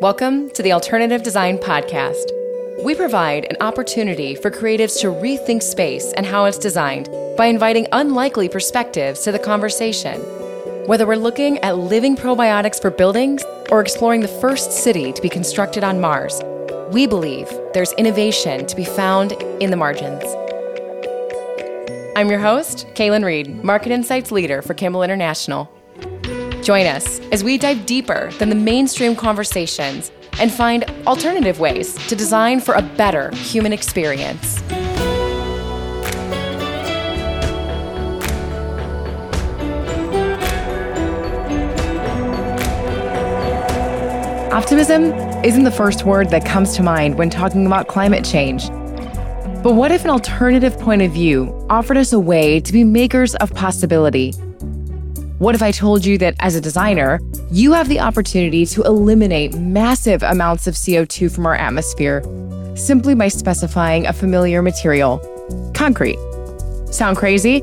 Welcome to the Alternative Design Podcast. We provide an opportunity for creatives to rethink space and how it's designed by inviting unlikely perspectives to the conversation. Whether we're looking at living probiotics for buildings or exploring the first city to be constructed on Mars, we believe there's innovation to be found in the margins. I'm your host, Kaylin Reed, Market Insights Leader for Kimball International. Join us as we dive deeper than the mainstream conversations and find alternative ways to design for a better human experience. Optimism isn't the first word that comes to mind when talking about climate change. But what if an alternative point of view offered us a way to be makers of possibility? What if I told you that as a designer, you have the opportunity to eliminate massive amounts of CO2 from our atmosphere simply by specifying a familiar material concrete? Sound crazy?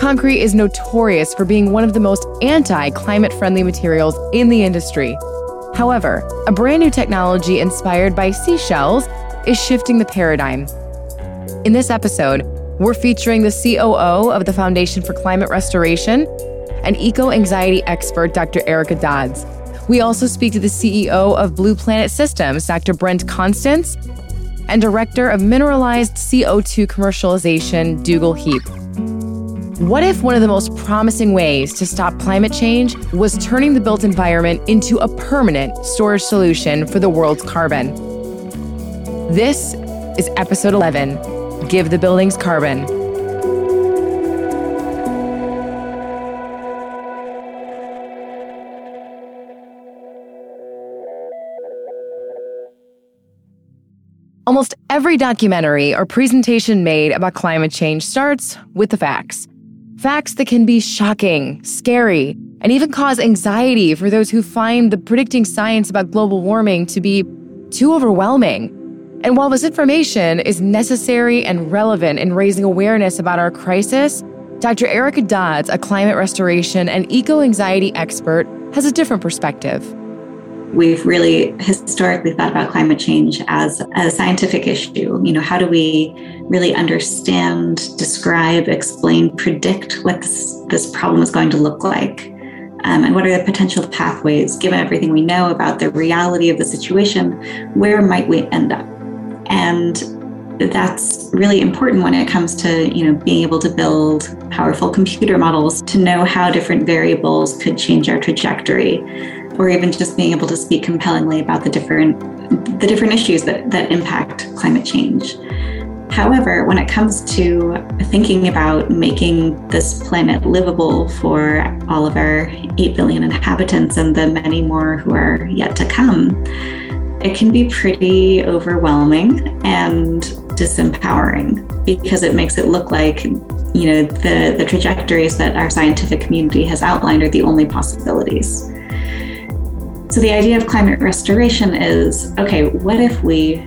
Concrete is notorious for being one of the most anti climate friendly materials in the industry. However, a brand new technology inspired by seashells is shifting the paradigm. In this episode, we're featuring the COO of the Foundation for Climate Restoration and eco anxiety expert Dr. Erica Dodds. We also speak to the CEO of Blue Planet Systems, Dr. Brent Constantz, and Director of Mineralized CO2 Commercialization, Dougal Heap. What if one of the most promising ways to stop climate change was turning the built environment into a permanent storage solution for the world's carbon? This is episode 11 Give the Buildings Carbon. Almost every documentary or presentation made about climate change starts with the facts. Facts that can be shocking, scary, and even cause anxiety for those who find the predicting science about global warming to be too overwhelming. And while this information is necessary and relevant in raising awareness about our crisis, Dr. Erica Dodds, a climate restoration and eco anxiety expert, has a different perspective. We've really historically thought about climate change as a scientific issue. You know, how do we really understand, describe, explain, predict what this, this problem is going to look like? Um, and what are the potential pathways, given everything we know about the reality of the situation? Where might we end up? And that's really important when it comes to you know being able to build powerful computer models to know how different variables could change our trajectory or even just being able to speak compellingly about the different the different issues that, that impact climate change. However, when it comes to thinking about making this planet livable for all of our 8 billion inhabitants and the many more who are yet to come, it can be pretty overwhelming and disempowering because it makes it look like you know the, the trajectories that our scientific community has outlined are the only possibilities. So the idea of climate restoration is okay, what if we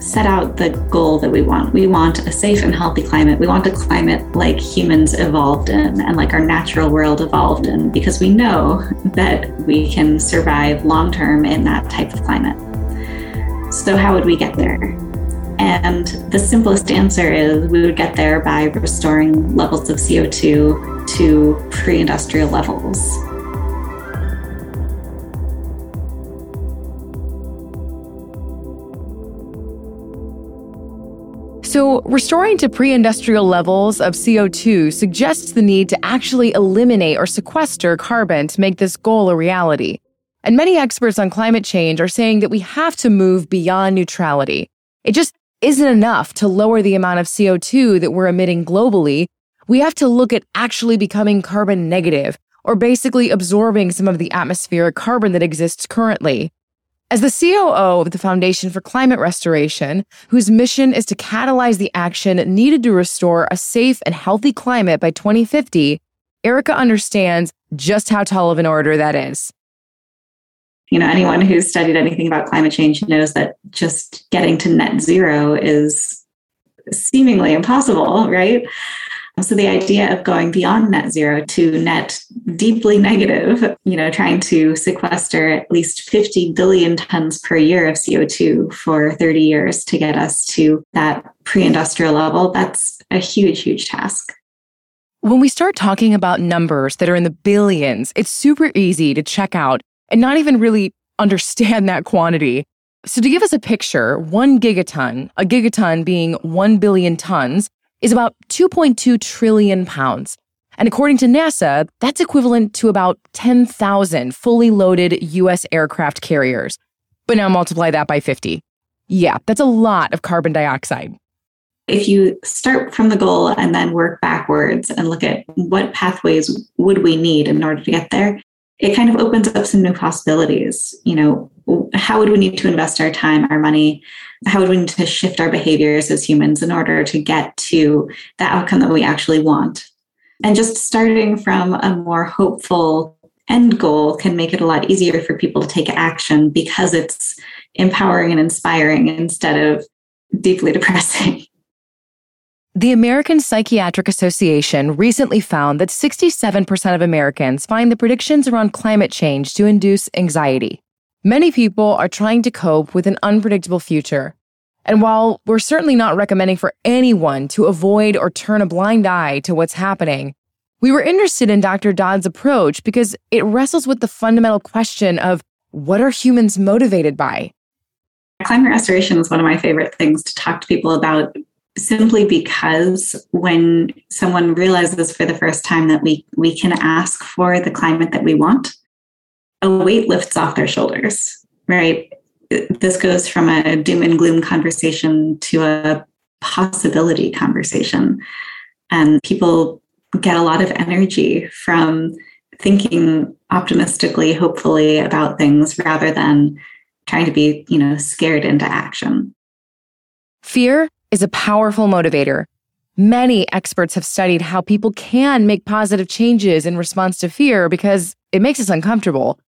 set out the goal that we want? We want a safe and healthy climate. We want a climate like humans evolved in and like our natural world evolved in, because we know that we can survive long term in that type of climate. So, how would we get there? And the simplest answer is we would get there by restoring levels of CO2 to pre industrial levels. So, restoring to pre industrial levels of CO2 suggests the need to actually eliminate or sequester carbon to make this goal a reality. And many experts on climate change are saying that we have to move beyond neutrality. It just isn't enough to lower the amount of CO2 that we're emitting globally. We have to look at actually becoming carbon negative, or basically absorbing some of the atmospheric carbon that exists currently. As the COO of the Foundation for Climate Restoration, whose mission is to catalyze the action needed to restore a safe and healthy climate by 2050, Erica understands just how tall of an order that is. You know, anyone who's studied anything about climate change knows that just getting to net zero is seemingly impossible, right? So the idea of going beyond net zero to net deeply negative, you know, trying to sequester at least 50 billion tons per year of CO2 for 30 years to get us to that pre-industrial level, that's a huge, huge task. When we start talking about numbers that are in the billions, it's super easy to check out and not even really understand that quantity. So, to give us a picture, one gigaton, a gigaton being 1 billion tons, is about 2.2 trillion pounds. And according to NASA, that's equivalent to about 10,000 fully loaded US aircraft carriers. But now multiply that by 50. Yeah, that's a lot of carbon dioxide. If you start from the goal and then work backwards and look at what pathways would we need in order to get there, it kind of opens up some new possibilities. You know, how would we need to invest our time, our money, how would we need to shift our behaviors as humans in order to get to the outcome that we actually want? And just starting from a more hopeful end goal can make it a lot easier for people to take action because it's empowering and inspiring instead of deeply depressing. The American Psychiatric Association recently found that 67% of Americans find the predictions around climate change to induce anxiety. Many people are trying to cope with an unpredictable future. And while we're certainly not recommending for anyone to avoid or turn a blind eye to what's happening, we were interested in Dr. Dodd's approach because it wrestles with the fundamental question of what are humans motivated by? Climate restoration is one of my favorite things to talk to people about simply because when someone realizes for the first time that we, we can ask for the climate that we want, a weight lifts off their shoulders, right? This goes from a doom and gloom conversation to a possibility conversation. And people get a lot of energy from thinking optimistically, hopefully about things rather than trying to be, you know, scared into action. Fear is a powerful motivator. Many experts have studied how people can make positive changes in response to fear because it makes us uncomfortable.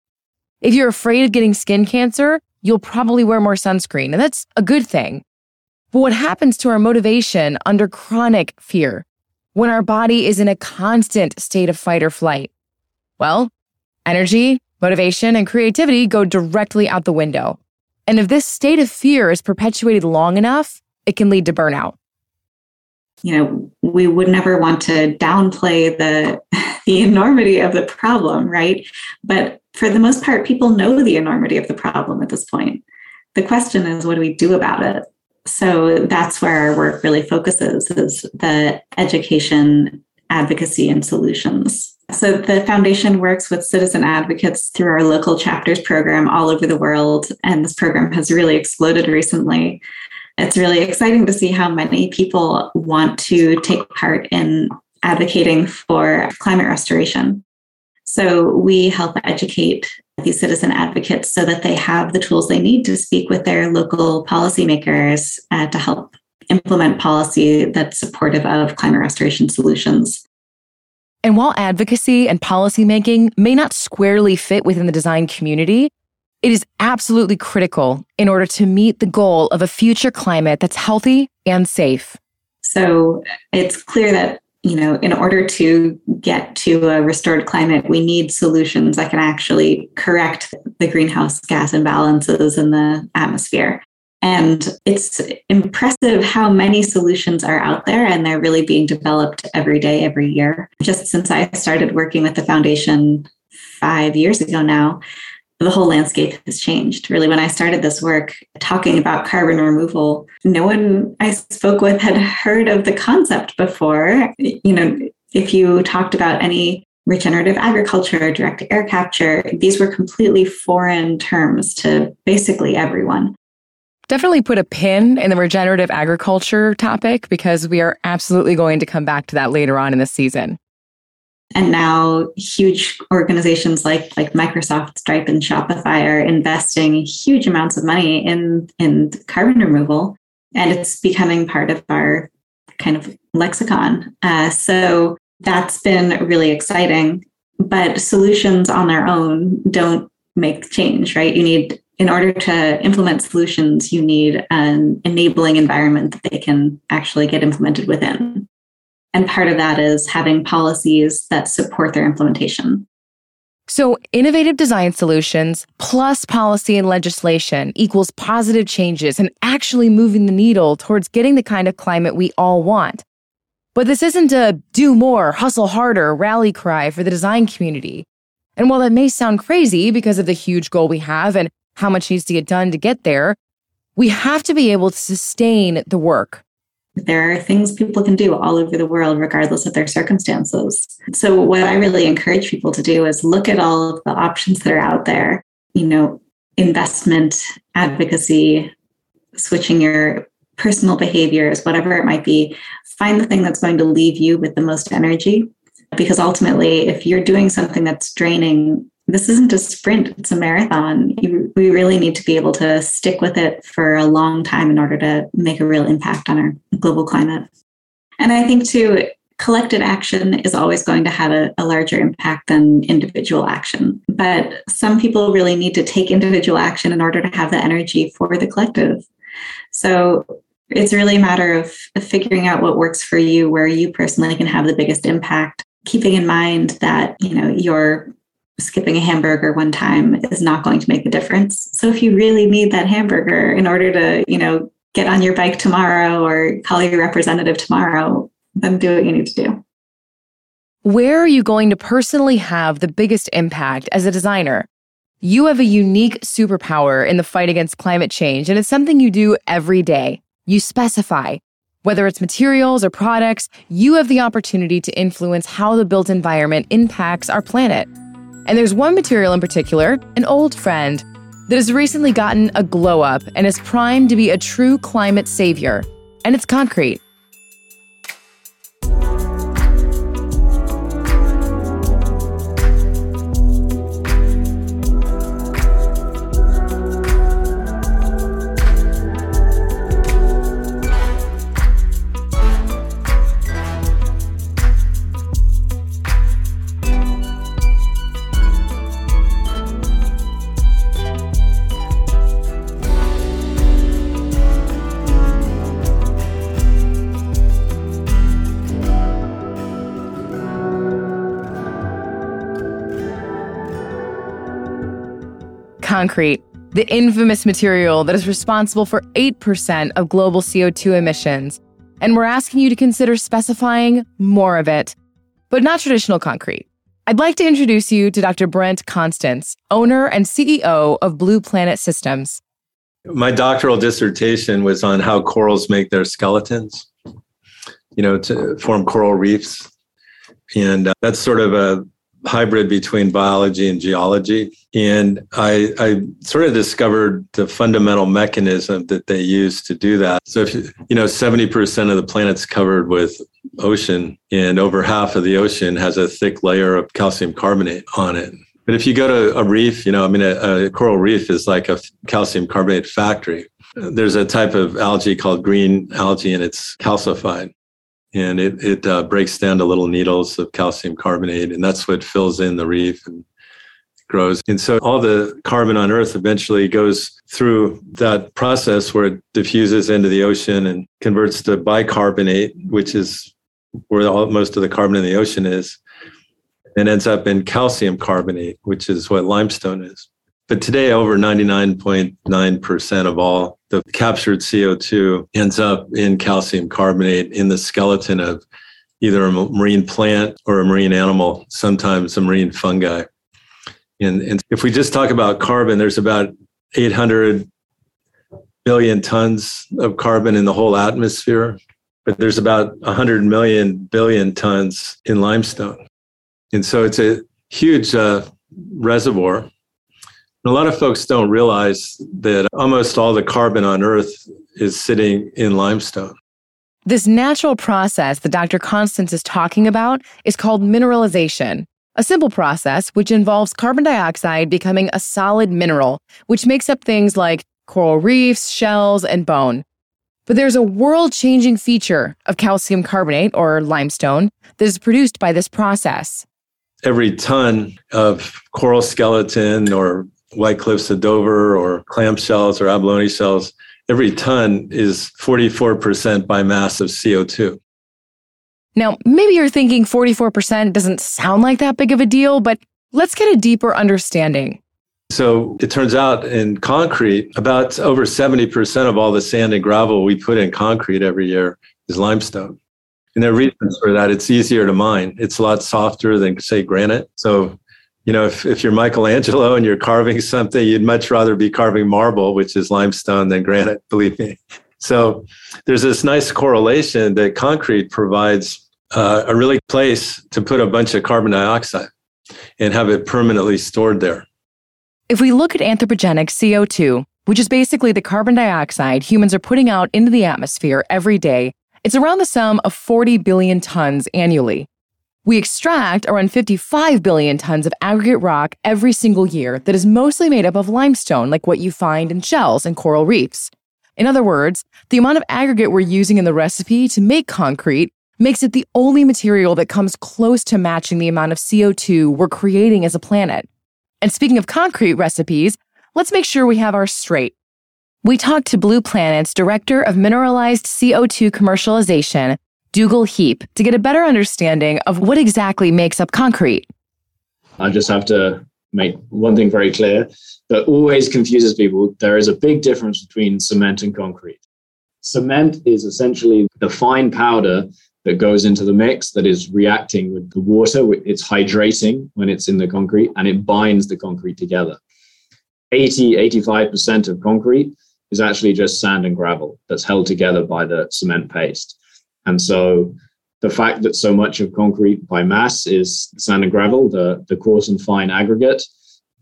If you're afraid of getting skin cancer, you'll probably wear more sunscreen, and that's a good thing. But what happens to our motivation under chronic fear when our body is in a constant state of fight or flight? Well, energy, motivation, and creativity go directly out the window. And if this state of fear is perpetuated long enough, it can lead to burnout. You know, we would never want to downplay the the enormity of the problem, right? But for the most part, people know the enormity of the problem at this point. The question is, what do we do about it? So that's where our work really focuses is the education, advocacy, and solutions. So the foundation works with citizen advocates through our local chapters program all over the world. And this program has really exploded recently. It's really exciting to see how many people want to take part in advocating for climate restoration. So we help educate these citizen advocates so that they have the tools they need to speak with their local policymakers uh, to help implement policy that's supportive of climate restoration solutions. And while advocacy and policymaking may not squarely fit within the design community, it is absolutely critical in order to meet the goal of a future climate that's healthy and safe. So it's clear that you know, in order to get to a restored climate, we need solutions that can actually correct the greenhouse gas imbalances in the atmosphere. And it's impressive how many solutions are out there, and they're really being developed every day, every year. Just since I started working with the foundation five years ago now, the whole landscape has changed. Really, when I started this work talking about carbon removal, no one I spoke with had heard of the concept before. You know, if you talked about any regenerative agriculture, direct air capture, these were completely foreign terms to basically everyone. Definitely put a pin in the regenerative agriculture topic because we are absolutely going to come back to that later on in the season and now huge organizations like like Microsoft, Stripe, and Shopify are investing huge amounts of money in in carbon removal, and it's becoming part of our kind of lexicon. Uh, so that's been really exciting. But solutions on their own don't make change, right? You need in order to implement solutions, you need an enabling environment that they can actually get implemented within. And part of that is having policies that support their implementation. So, innovative design solutions plus policy and legislation equals positive changes and actually moving the needle towards getting the kind of climate we all want. But this isn't a do more, hustle harder rally cry for the design community. And while that may sound crazy because of the huge goal we have and how much needs to get done to get there, we have to be able to sustain the work there are things people can do all over the world, regardless of their circumstances. So, what I really encourage people to do is look at all of the options that are out there, you know, investment, advocacy, switching your personal behaviors, whatever it might be. Find the thing that's going to leave you with the most energy. Because ultimately, if you're doing something that's draining this isn't a sprint, it's a marathon. You, we really need to be able to stick with it for a long time in order to make a real impact on our global climate. And I think, too, collective action is always going to have a, a, larger impact than individual action. But some people really need to take individual action in order to have the energy for the collective. So it's really a matter of, of figuring out what works for you, where you personally can have the biggest impact keeping in mind that you know your skipping a hamburger one time is not going to make a difference. So if you really need that hamburger in order to, you know, get on your bike tomorrow or call your representative tomorrow, then do what you need to do. Where are you going to personally have the biggest impact as a designer? You have a unique superpower in the fight against climate change, and it's something you do every day. You specify. Whether it's materials or products, you have the opportunity to influence how the built environment impacts our planet. And there's one material in particular, an old friend, that has recently gotten a glow up and is primed to be a true climate savior. And it's concrete. Concrete, the infamous material that is responsible for 8% of global CO2 emissions. And we're asking you to consider specifying more of it, but not traditional concrete. I'd like to introduce you to Dr. Brent Constantz, owner and CEO of Blue Planet Systems. My doctoral dissertation was on how corals make their skeletons, you know, to form coral reefs. And uh, that's sort of a hybrid between biology and geology. And I, I, sort of discovered the fundamental mechanism that they use to do that. So, if you you know, 70% of the planet's covered with ocean, and over half of the ocean has a thick layer of calcium carbonate on it. But if you go to a reef, you know, I mean, a, a coral reef is like a calcium carbonate factory. There's a type of algae called green algae, and it's calcified and it, it uh, breaks down to little needles of calcium carbonate, and that's what fills in the reef and grows. And so all the carbon on Earth eventually goes through that process where it diffuses into the ocean and converts to bicarbonate, which is where all, most of the carbon in the ocean is, and ends up in calcium carbonate, which is what limestone is. But today, over 99.9% of all the captured CO2 ends up in calcium carbonate in the skeleton of either a marine plant or a marine animal, sometimes a marine fungi. And, and if we just talk about carbon, there's about 800 billion tons of carbon in the whole atmosphere, but there's about 100 million billion tons in limestone. And so it's a huge uh, reservoir a lot of folks don't realize that almost all the carbon on Earth is sitting in limestone. This natural process that Dr. Constantz is talking about is called mineralization, a simple process which involves carbon dioxide becoming a solid mineral, which makes up things like coral reefs, shells, and bone. But there's a world changing feature of calcium carbonate, or limestone, that is produced by this process. Every ton of coral skeleton or white cliffs of Dover or clam shells or abalone shells, every ton is 44% by mass of CO2. Now, maybe you're thinking 44% doesn't sound like that big of a deal, but let's get a deeper understanding. So it turns out in concrete, about over 70% of all the sand and gravel we put in concrete every year is limestone. And there are reasons for that. It's easier to mine. It's a lot softer than, say, granite. So, you know, if, if you're Michelangelo and you're carving something, you'd much rather be carving marble, which is limestone, than granite, believe me. So there's this nice correlation that concrete provides uh, a really place to put a bunch of carbon dioxide and have it permanently stored there. If we look at anthropogenic CO2, which is basically the carbon dioxide humans are putting out into the atmosphere every day, it's around the sum of 40 billion tons annually. We extract around 55 billion tons of aggregate rock every single year that is mostly made up of limestone, like what you find in shells and coral reefs. In other words, the amount of aggregate we're using in the recipe to make concrete makes it the only material that comes close to matching the amount of CO2 we're creating as a planet. And speaking of concrete recipes, let's make sure we have ours straight. We talked to Blue Planet's Director of Mineralized CO2 Commercialization, Dougal Heap, to get a better understanding of what exactly makes up concrete. I just have to make one thing very clear that always confuses people. There is a big difference between cement and concrete. Cement is essentially the fine powder that goes into the mix that is reacting with the water. It's hydrating when it's in the concrete and it binds the concrete together. 80, 85% of concrete is actually just sand and gravel that's held together by the cement paste. And so the fact that so much of concrete by mass is sand and gravel, the, the coarse and fine aggregate,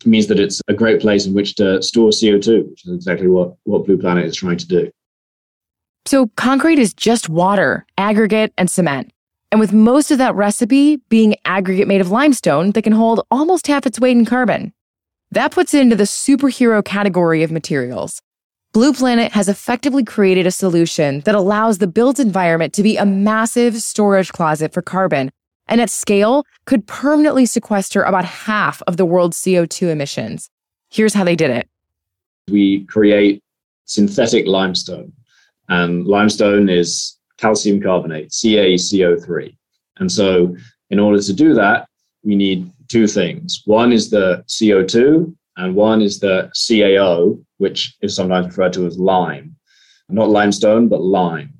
means that it's a great place in which to store CO2, which is exactly what, what Blue Planet is trying to do. So, concrete is just water, aggregate, and cement. And with most of that recipe being aggregate made of limestone that can hold almost half its weight in carbon. That puts it into the superhero category of materials. Blue Planet has effectively created a solution that allows the built environment to be a massive storage closet for carbon and at scale could permanently sequester about half of the world's CO2 emissions. Here's how they did it. We create synthetic limestone and limestone is calcium carbonate, CaCO3. And so, in order to do that, we need two things. One is the CO2, and one is the CaO, which is sometimes referred to as lime. Not limestone, but lime.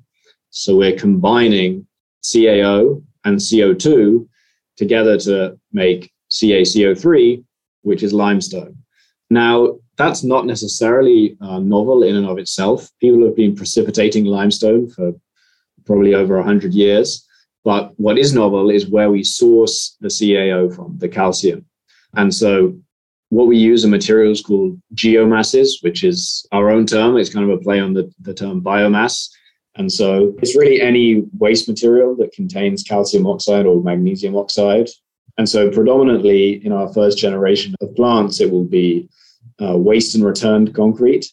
So, we're combining CaO and CO2 together to make CaCO3, which is limestone. Now, that's not necessarily uh, novel in and of itself. People have been precipitating limestone for probably over 100 years. But what is novel is where we source the CaO from, the calcium. And so what we use are materials called geomasses, which is our own term. It's kind of a play on the, the term biomass. And so it's really any waste material that contains calcium oxide or magnesium oxide. And so predominantly in our first generation of plants, it will be uh, waste and returned concrete.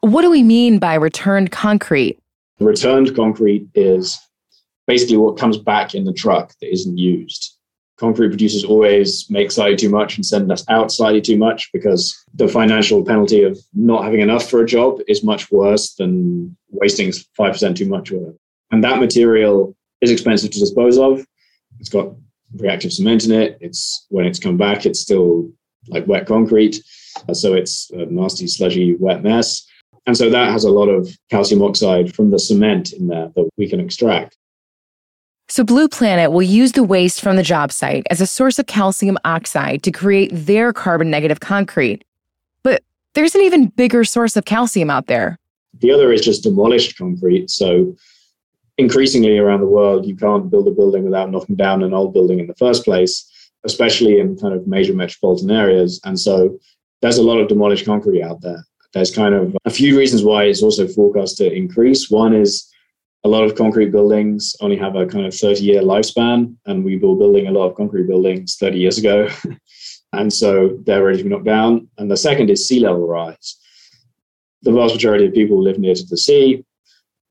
What do we mean by returned concrete? Returned concrete is basically what comes back in the truck that isn't used. Concrete producers always make slightly too much and send us out slightly too much because the financial penalty of not having enough for a job is much worse than wasting 5% too much. Or And that material is expensive to dispose of. It's got reactive cement in it. It's when it's come back, it's still like wet concrete. Uh, so it's a nasty, sludgy, wet mess. And so that has a lot of calcium oxide from the cement in there that we can extract. So, Blue Planet will use the waste from the job site as a source of calcium oxide to create their carbon negative concrete. But there's an even bigger source of calcium out there. The other is just demolished concrete. So, increasingly around the world, you can't build a building without knocking down an old building in the first place, especially in kind of major metropolitan areas. And so, there's a lot of demolished concrete out there. There's kind of a few reasons why it's also forecast to increase. One is a lot of concrete buildings only have a kind of 30 year lifespan, and we were building a lot of concrete buildings 30 years ago. and so they're ready to be knocked down. And the second is sea level rise. The vast majority of people live near to the sea.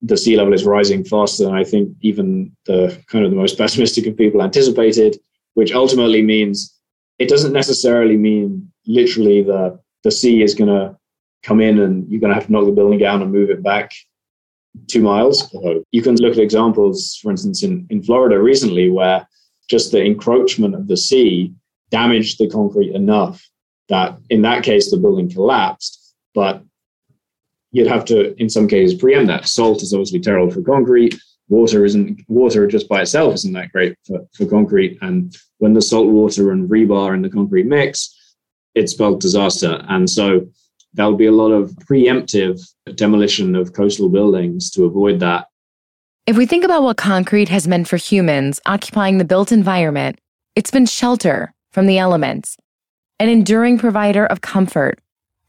The sea level is rising faster than I think even the kind of the most pessimistic of people anticipated, which ultimately means it doesn't necessarily mean literally the the sea is going to come in and you're going to have to knock the building down and move it back two miles. You can look at examples, for instance, in, in Florida recently, where just the encroachment of the sea damaged the concrete enough that in that case the building collapsed. But you'd have to, in some cases, preempt that. Salt is obviously terrible for concrete. Water isn't water just by itself isn't that great for, for concrete. And when the salt water and rebar in the concrete mix, it spelled disaster. And so there'll be a lot of preemptive demolition of coastal buildings to avoid that. If we think about what concrete has meant for humans occupying the built environment, it's been shelter from the elements, an enduring provider of comfort,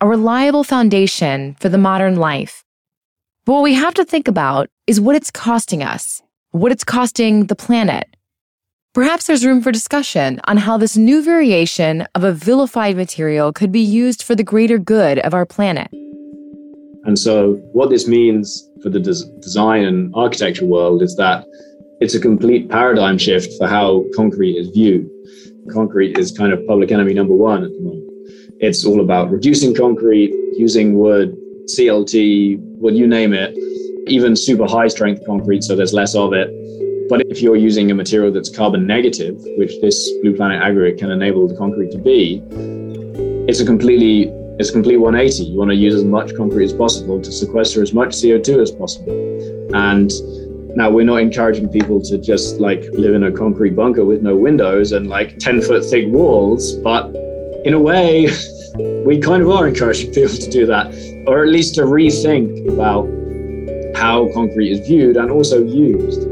a reliable foundation for the modern life. But what we have to think about is what it's costing us, what it's costing the planet. Perhaps there's room for discussion on how this new variation of a vilified material could be used for the greater good of our planet. And so, what this means for the des- design and architecture world is that it's a complete paradigm shift for how concrete is viewed. Concrete is kind of public enemy number one at the moment. It's all about reducing concrete, using wood, CLT, well, you name it, even super high strength concrete, so there's less of it but if you're using a material that's carbon negative, which this Blue Planet aggregate can enable the concrete to be, it's a completely it's a complete 180. You want to use as much concrete as possible to sequester as much CO2 as possible. And now we're not encouraging people to just like live in a concrete bunker with no windows and like 10 foot thick walls, but in a way, we kind of are encouraging people to do that, or at least to rethink about how concrete is viewed and also used.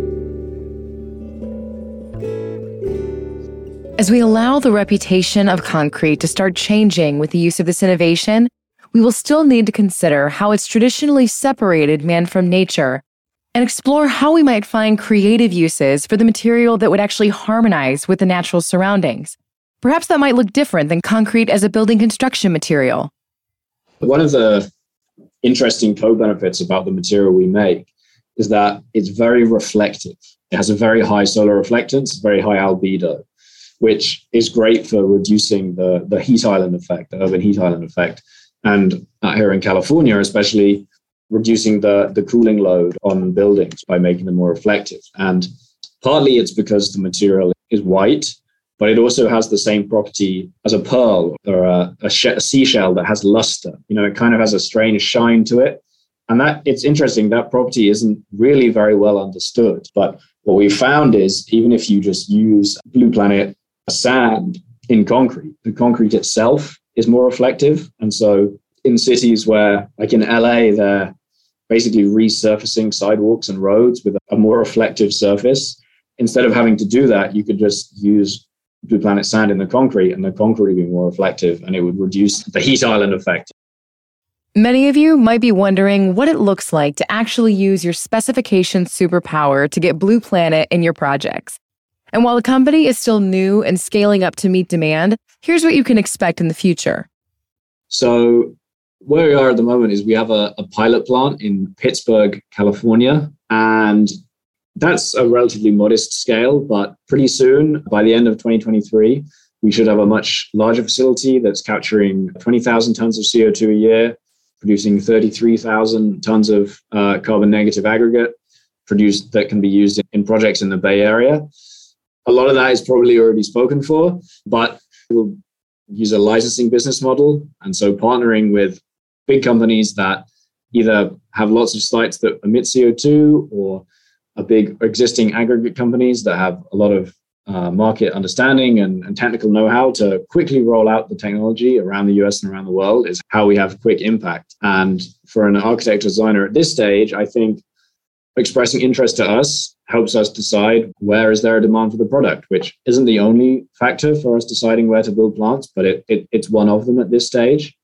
As we allow the reputation of concrete to start changing with the use of this innovation, we will still need to consider how it's traditionally separated man from nature and explore how we might find creative uses for the material that would actually harmonize with the natural surroundings. Perhaps that might look different than concrete as a building construction material. One of the interesting co benefits about the material we make is that it's very reflective. It has a very high solar reflectance, very high albedo which is great for reducing the, the heat island effect, the urban heat island effect. And uh, here in California, especially reducing the, the cooling load on buildings by making them more reflective. And partly it's because the material is white, but it also has the same property as a pearl or a, a, sh- a seashell that has luster. You know, it kind of has a strange shine to it. And that it's interesting, that property isn't really very well understood. But what we found is even if you just use Blue Planet sand in concrete. The concrete itself is more reflective. And so in cities where, like in LA, they're basically resurfacing sidewalks and roads with a more reflective surface. Instead of having to do that, you could just use Blue Planet sand in the concrete and the concrete would be more reflective and it would reduce the heat island effect. Many of you might be wondering what it looks like to actually use your specification superpower to get Blue Planet in your projects. And while the company is still new and scaling up to meet demand, here's what you can expect in the future. So, where we are at the moment is we have a, a pilot plant in Pittsburgh, California, and that's a relatively modest scale, but pretty soon, by the end of 2023, we should have a much larger facility that's capturing 20,000 tons of CO2 a year, producing 33,000 tons of uh, carbon negative aggregate produced that can be used in projects in the Bay Area. A lot of that is probably already spoken for, but we'll use a licensing business model. And so partnering with big companies that either have lots of sites that emit CO2 or a big existing aggregate companies that have a lot of uh, market understanding and, and technical know-how to quickly roll out the technology around the US and around the world is how we have quick impact. And for an architect designer at this stage, I think expressing interest to us helps us decide where is there a demand for the product, which isn't the only factor for us deciding where to build plants, but it, it, it's one of them at this stage.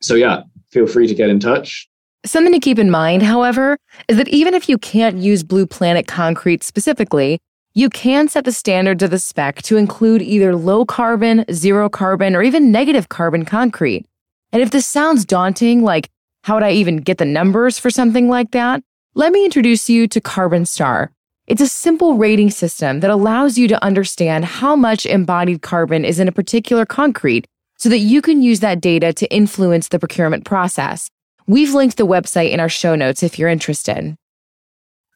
So yeah, feel free to get in touch. Something to keep in mind, however, is that even if you can't use Blue Planet concrete specifically, you can set the standards of the spec to include either low carbon, zero carbon, or even negative carbon concrete. And if this sounds daunting, like how would I even get the numbers for something like that? Let me introduce you to Carbon Star. It's a simple rating system that allows you to understand how much embodied carbon is in a particular concrete so that you can use that data to influence the procurement process. We've linked the website in our show notes if you're interested.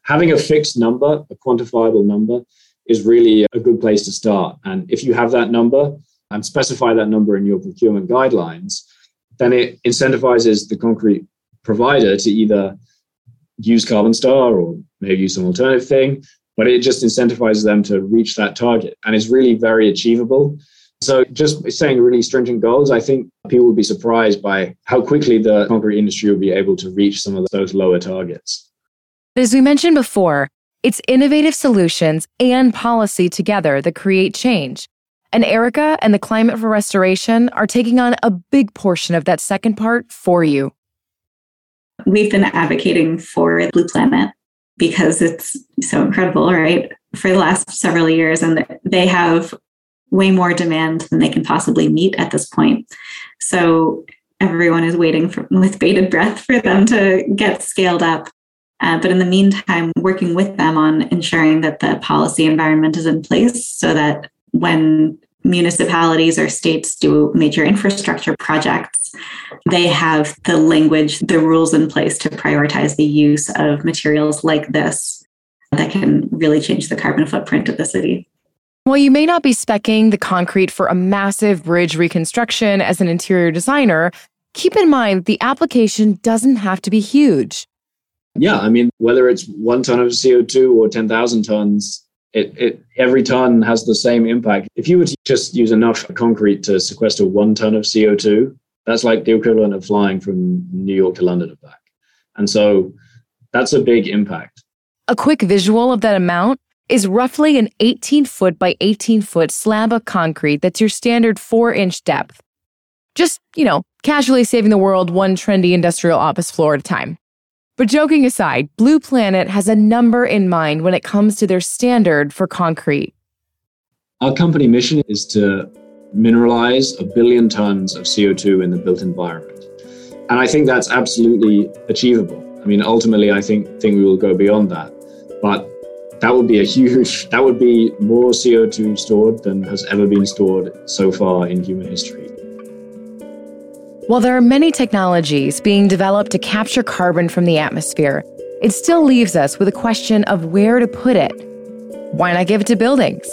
having a fixed number, a quantifiable number, is really a good place to start. And if you have that number and specify that number in your procurement guidelines, then it incentivizes the concrete provider to either use Carbon Star or maybe use some alternative thing, but it just incentivizes them to reach that target. And it's really very achievable. So just saying really stringent goals, I think people would be surprised by how quickly the concrete industry will be able to reach some of those lower targets. As we mentioned before, it's innovative solutions and policy together that create change. And Erica and the Climate for Restoration are taking on a big portion of that second part for you. We've been advocating for Blue Planet because it's so incredible, right? For the last several years, and they have way more demand than they can possibly meet at this point. So everyone is waiting for, with bated breath for them to get scaled up. Uh, but in the meantime, working with them on ensuring that the policy environment is in place so that when municipalities or states do major infrastructure projects, they have the language, the rules in place to prioritize the use of materials like this that can really change the carbon footprint of the city. While you may not be specking the concrete for a massive bridge reconstruction as an interior designer, keep in mind the application doesn't have to be huge. Yeah, I mean, whether it's one ton of CO2 or 10,000 tons, it, it every ton has the same impact. If you were to just use enough concrete to sequester one ton of CO2, that's like the equivalent of flying from New York to London and back. And so that's a big impact. A quick visual of that amount is roughly an 18 foot by 18 foot slab of concrete that's your standard four inch depth. Just, you know, casually saving the world one trendy industrial office floor at a time. But joking aside, Blue Planet has a number in mind when it comes to their standard for concrete. Our company mission is to mineralize a billion tons of CO2 in the built environment. And I think that's absolutely achievable. I mean, ultimately, I think, think we will go beyond that. But that would be a huge, that would be more CO2 stored than has ever been stored so far in human history. While there are many technologies being developed to capture carbon from the atmosphere, it still leaves us with a question of where to put it. Why not give it to buildings?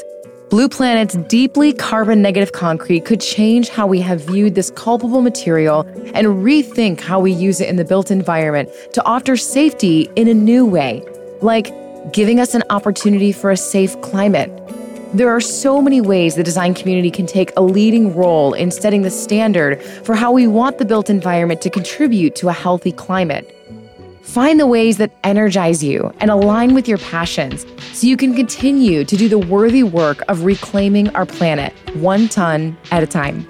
Blue Planet's deeply carbon negative concrete could change how we have viewed this culpable material and rethink how we use it in the built environment to offer safety in a new way, like giving us an opportunity for a safe climate there are so many ways the design community can take a leading role in setting the standard for how we want the built environment to contribute to a healthy climate. Find the ways that energize you and align with your passions so you can continue to do the worthy work of reclaiming our planet one ton at a time.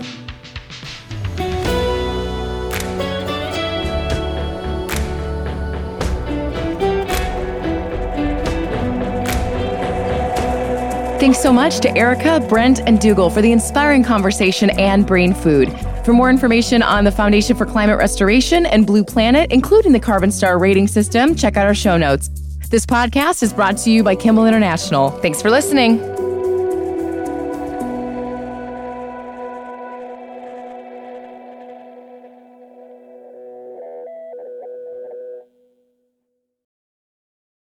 Thanks so much to Erica, Brent, and Dougal for the inspiring conversation and brain food. For more information on the Foundation for Climate Restoration and Blue Planet, including the Carbon Star rating system, check out our show notes. This podcast is brought to you by Kimball International. Thanks for listening.